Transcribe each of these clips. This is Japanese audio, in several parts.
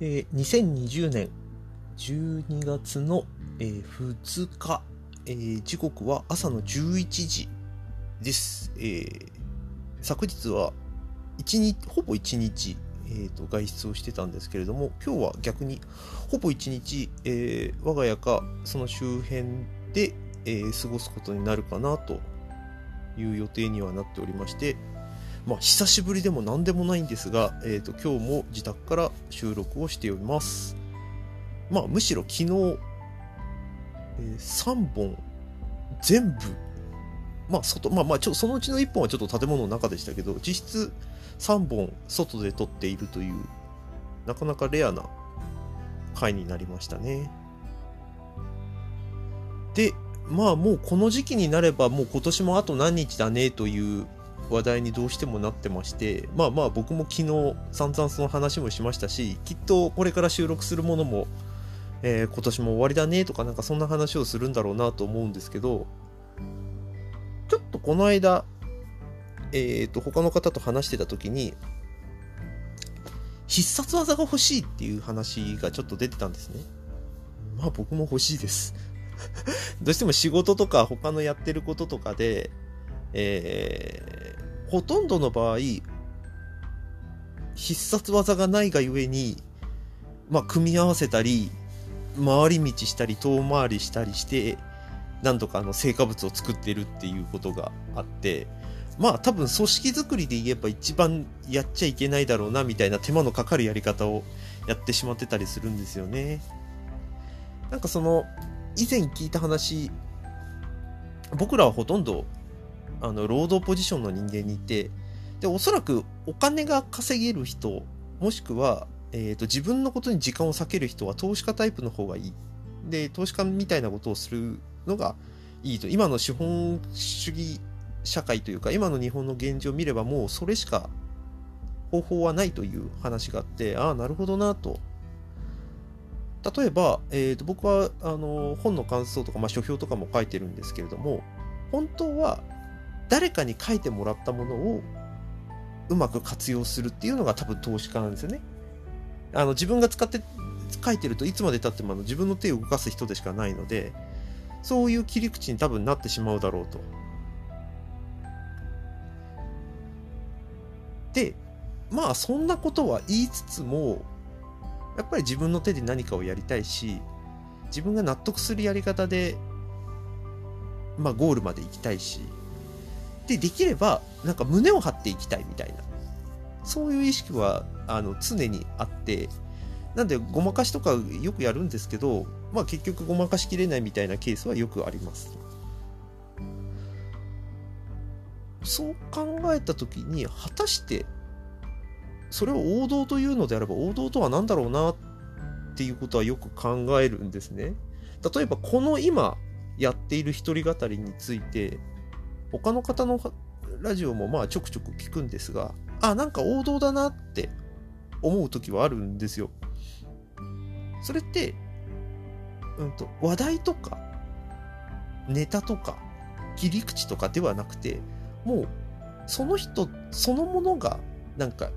えー、2020年12月の、えー、2日、えー、時刻は朝の11時です。えー、昨日は1日、ほぼ1日、えーと、外出をしてたんですけれども、今日は逆にほぼ1日、えー、我が家かその周辺で、えー、過ごすことになるかなという予定にはなっておりまして、まあ、久しぶりでも何でもないんですが、えーと、今日も自宅から収録をしております。まあ、むしろ昨日、えー、3本全部、まあ、外、まあまあ、ちょそのうちの1本はちょっと建物の中でしたけど、実質3本外で撮っているという、なかなかレアな回になりましたね。で、まあもうこの時期になればもう今年もあと何日だねという話題にどうしてもなってましてまあまあ僕も昨日散々その話もしましたしきっとこれから収録するものも、えー、今年も終わりだねとかなんかそんな話をするんだろうなと思うんですけどちょっとこの間えっ、ー、と他の方と話してた時に必殺技が欲しいっていう話がちょっと出てたんですね。まあ僕も欲しいです。どうしても仕事とか他のやってることとかでえー、ほとんどの場合、必殺技がないがゆえに、まあ、組み合わせたり、回り道したり、遠回りしたりして、なんとかあの成果物を作ってるっていうことがあって、まあ多分組織づくりで言えば一番やっちゃいけないだろうなみたいな手間のかかるやり方をやってしまってたりするんですよね。なんかその以前聞いた話僕らはほとんどあの労働ポジションの人間にいてでおそらくお金が稼げる人もしくは、えーと、自分のことに時間を割ける人は投資家タイプの方がいい。で投資家みたいなことをするのがいいと。今の資本主義社会というか今の日本の現状を見ればもうそれしか方法はないという話があってああなるほどなと。例えば、えーと、僕はあの本の感想とか、まあ、書評とかも書いてるんですけれども本当は誰かに書いてもらったものをうまく活用するっていうのが多分投資家なんですよね。あの自分が使って書いてるといつまでたってもあの自分の手を動かす人でしかないのでそういう切り口に多分なってしまうだろうと。でまあそんなことは言いつつもやっぱり自分の手で何かをやりたいし自分が納得するやり方でまあゴールまで行きたいしでできればなんか胸を張っていきたいみたいな。そういう意識はあの常にあってなんでごまかしとかよくやるんですけどまあ結局ごまかしきれないみたいなケースはよくあります。そう考えた時に果たしてそれを王道というのであれば王道とは何だろうなっていうことはよく考えるんですね。例えばこの今やっている一人語りについて他の方のラジオもまあちょくちょく聞くんですが、あ、なんか王道だなって思う時はあるんですよ。それって、うんと、話題とか、ネタとか、切り口とかではなくて、もう、その人そのものが、なんか、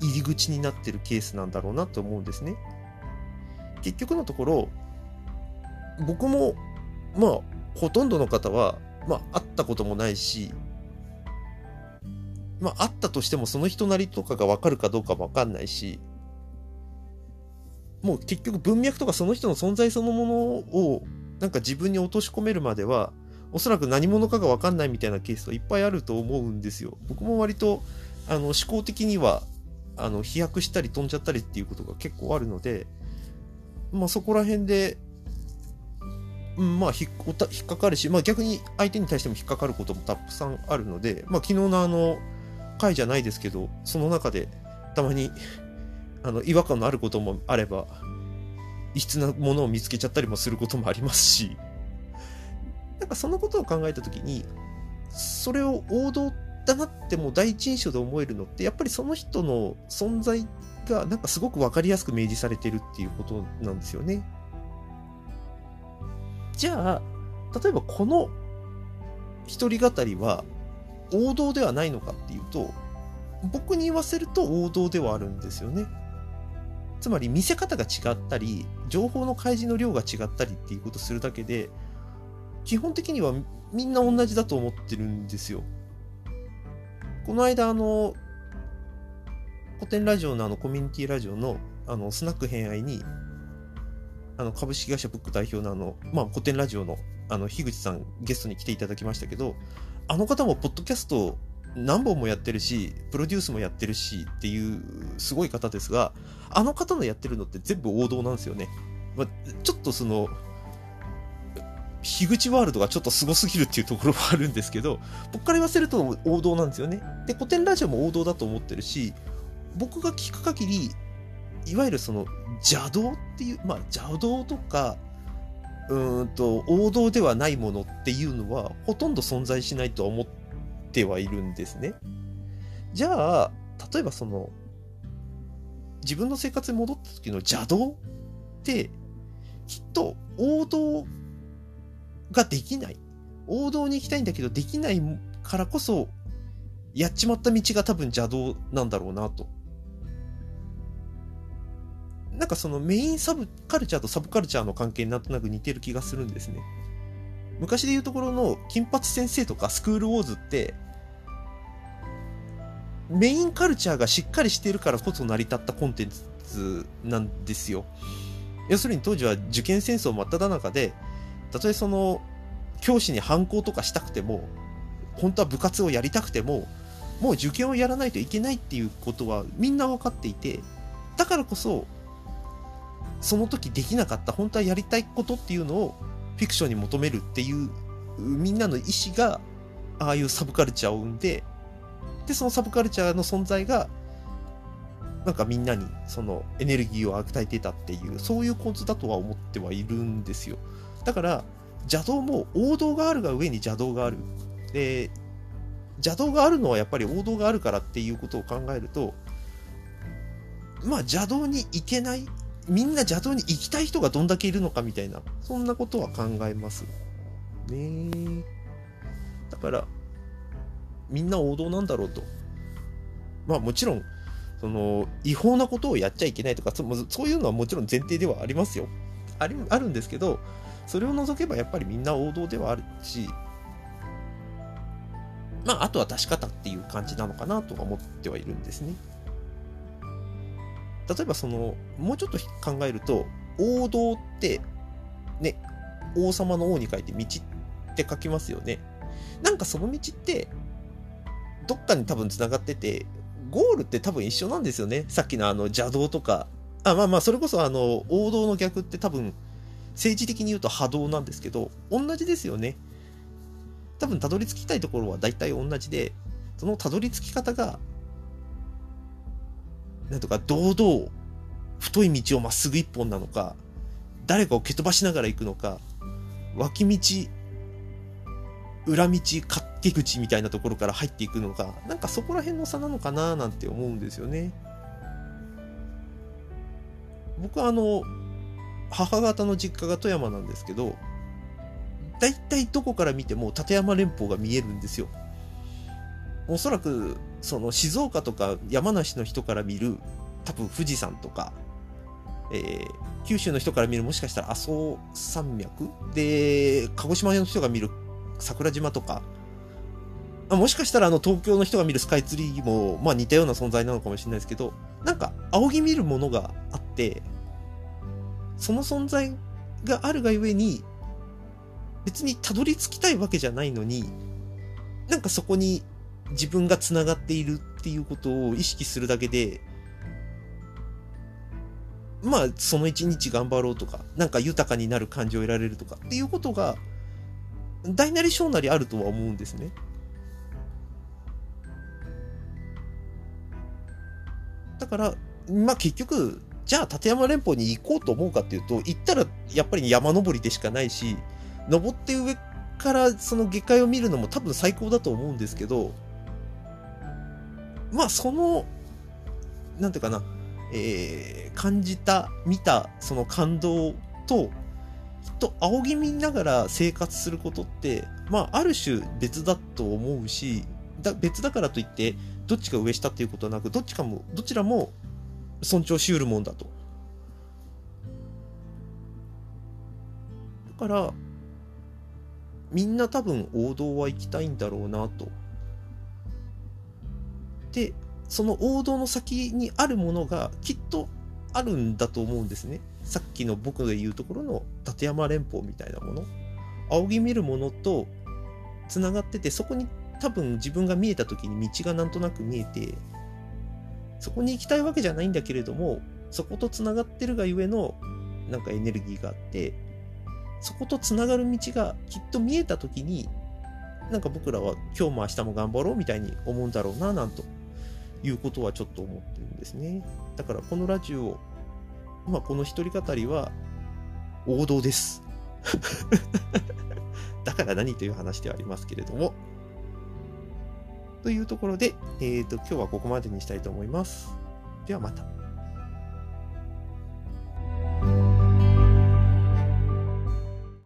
入り口になってるケースなんだろうなと思うんですね。結局のところ、僕も、まあ、ほとんどの方は、まあ、会ったこともないし、まあ、会ったとしてもその人なりとかがわかるかどうかもわかんないし、もう結局文脈とかその人の存在そのものをなんか自分に落とし込めるまでは、おそらく何者かがわかんないみたいなケースはいっぱいあると思うんですよ。僕も割と、あの、思考的には、あの、飛躍したり飛んじゃったりっていうことが結構あるので、まあそこら辺で、うん、まあ引っかかるし、まあ、逆に相手に対しても引っかかることもたくさんあるので、まあ、昨日のあの回じゃないですけどその中でたまに あの違和感のあることもあれば異質なものを見つけちゃったりもすることもありますしなんかそのことを考えた時にそれを王道だなってもう第一印象で思えるのってやっぱりその人の存在がなんかすごく分かりやすく明示されてるっていうことなんですよね。じゃあ、例えばこの一人語りは王道ではないのかっていうと、僕に言わせると王道ではあるんですよね。つまり見せ方が違ったり、情報の開示の量が違ったりっていうことするだけで、基本的にはみんな同じだと思ってるんですよ。この間、あの、古典ラジオのあのコミュニティラジオのあのスナック偏愛に、あの株式会社ブック代表のあの、まあ、古典ラジオのあの樋口さんゲストに来ていただきましたけど、あの方もポッドキャスト何本もやってるし、プロデュースもやってるしっていうすごい方ですが、あの方のやってるのって全部王道なんですよね。まあ、ちょっとその、樋口ワールドがちょっとすごすぎるっていうところはあるんですけど、僕から言わせると王道なんですよね。で、古典ラジオも王道だと思ってるし、僕が聞く限り、いわゆるその邪道っていう、まあ邪道とか、うんと王道ではないものっていうのはほとんど存在しないとは思ってはいるんですね。じゃあ、例えばその、自分の生活に戻った時の邪道って、きっと王道ができない。王道に行きたいんだけどできないからこそ、やっちまった道が多分邪道なんだろうなと。なんかそのメインサブカルチャーとサブカルチャーの関係になんとなく似てる気がするんですね。昔で言うところの金八先生とかスクールウォーズって、メインカルチャーがしっかりしてるからこそ成り立ったコンテンツなんですよ。要するに当時は受験戦争真っ只中で、たとえその教師に反抗とかしたくても、本当は部活をやりたくても、もう受験をやらないといけないっていうことはみんな分かっていて、だからこそ、その時できなかった本当はやりたいことっていうのをフィクションに求めるっていうみんなの意思がああいうサブカルチャーを生んででそのサブカルチャーの存在がなんかみんなにそのエネルギーを与えてたっていうそういう構図だとは思ってはいるんですよ。だから邪道も王道があるが上に邪道がある。で邪道があるのはやっぱり王道があるからっていうことを考えるとまあ邪道に行けないみんな邪道に行きたい人がどんだけいるのかみたいな、そんなことは考えます。ねだから、みんな王道なんだろうと。まあもちろん、その、違法なことをやっちゃいけないとか、そそういうのはもちろん前提ではありますよ。ありあるんですけど、それを除けばやっぱりみんな王道ではあるし、まああとは出し方っていう感じなのかなとは思ってはいるんですね。例えばそのもうちょっと考えると王道ってね王様の王に書いて道って書きますよね。なんかその道ってどっかに多分つながっててゴールって多分一緒なんですよね。さっきのあの邪道とか。あまあまあそれこそあの王道の逆って多分政治的に言うと波動なんですけど同じですよね。多分たどり着きたいところは大体同じでそのたどり着き方がなんとか堂々太い道をまっすぐ一本なのか誰かを蹴飛ばしながら行くのか脇道裏道勝手口みたいなところから入っていくのかなんかそこら辺の差なのかななんて思うんですよね。僕はあの母方の実家が富山なんですけど大体どこから見ても立山連峰が見えるんですよ。おそらくその静岡とか山梨の人から見る多分富士山とか、えー、九州の人から見るもしかしたら阿蘇山脈？で鹿児島の人が見る桜島とか？もしかしたらあの東京の人が見るスカイツリーも、まあ、似たような存在なのかもしれないですけどなんか仰ぎ見るものがあってその存在があるがゆえに別にたどり着きたいわけじゃないのになんかそこに自分がつながっているっていうことを意識するだけでまあその一日頑張ろうとかなんか豊かになる感じを得られるとかっていうことが大なり小なりあるとは思うんですね。だからまあ結局じゃあ立山連峰に行こうと思うかっていうと行ったらやっぱり山登りでしかないし登って上からその下界を見るのも多分最高だと思うんですけどまあそのなんていうかな、えー、感じた見たその感動ときっと仰ぎ見ながら生活することってまあある種別だと思うしだ別だからといってどっちが上下っていうことはなくどっちかもどちらも尊重しうるもんだと。だからみんな多分王道は行きたいんだろうなと。でその王道の先にあるものがきっとあるんだと思うんですね。さっきの僕が言うところの立山連峰みたいなもの。仰ぎ見るものとつながっててそこに多分自分が見えた時に道がなんとなく見えてそこに行きたいわけじゃないんだけれどもそことつながってるがゆえのなんかエネルギーがあってそことつながる道がきっと見えた時になんか僕らは今日も明日も頑張ろうみたいに思うんだろうななんと。いうことはちょっと思ってるんですねだからこのラジオまあこの一人語りは王道です だから何という話ではありますけれどもというところで、えーと、今日はここまでにしたいと思います。ではまた。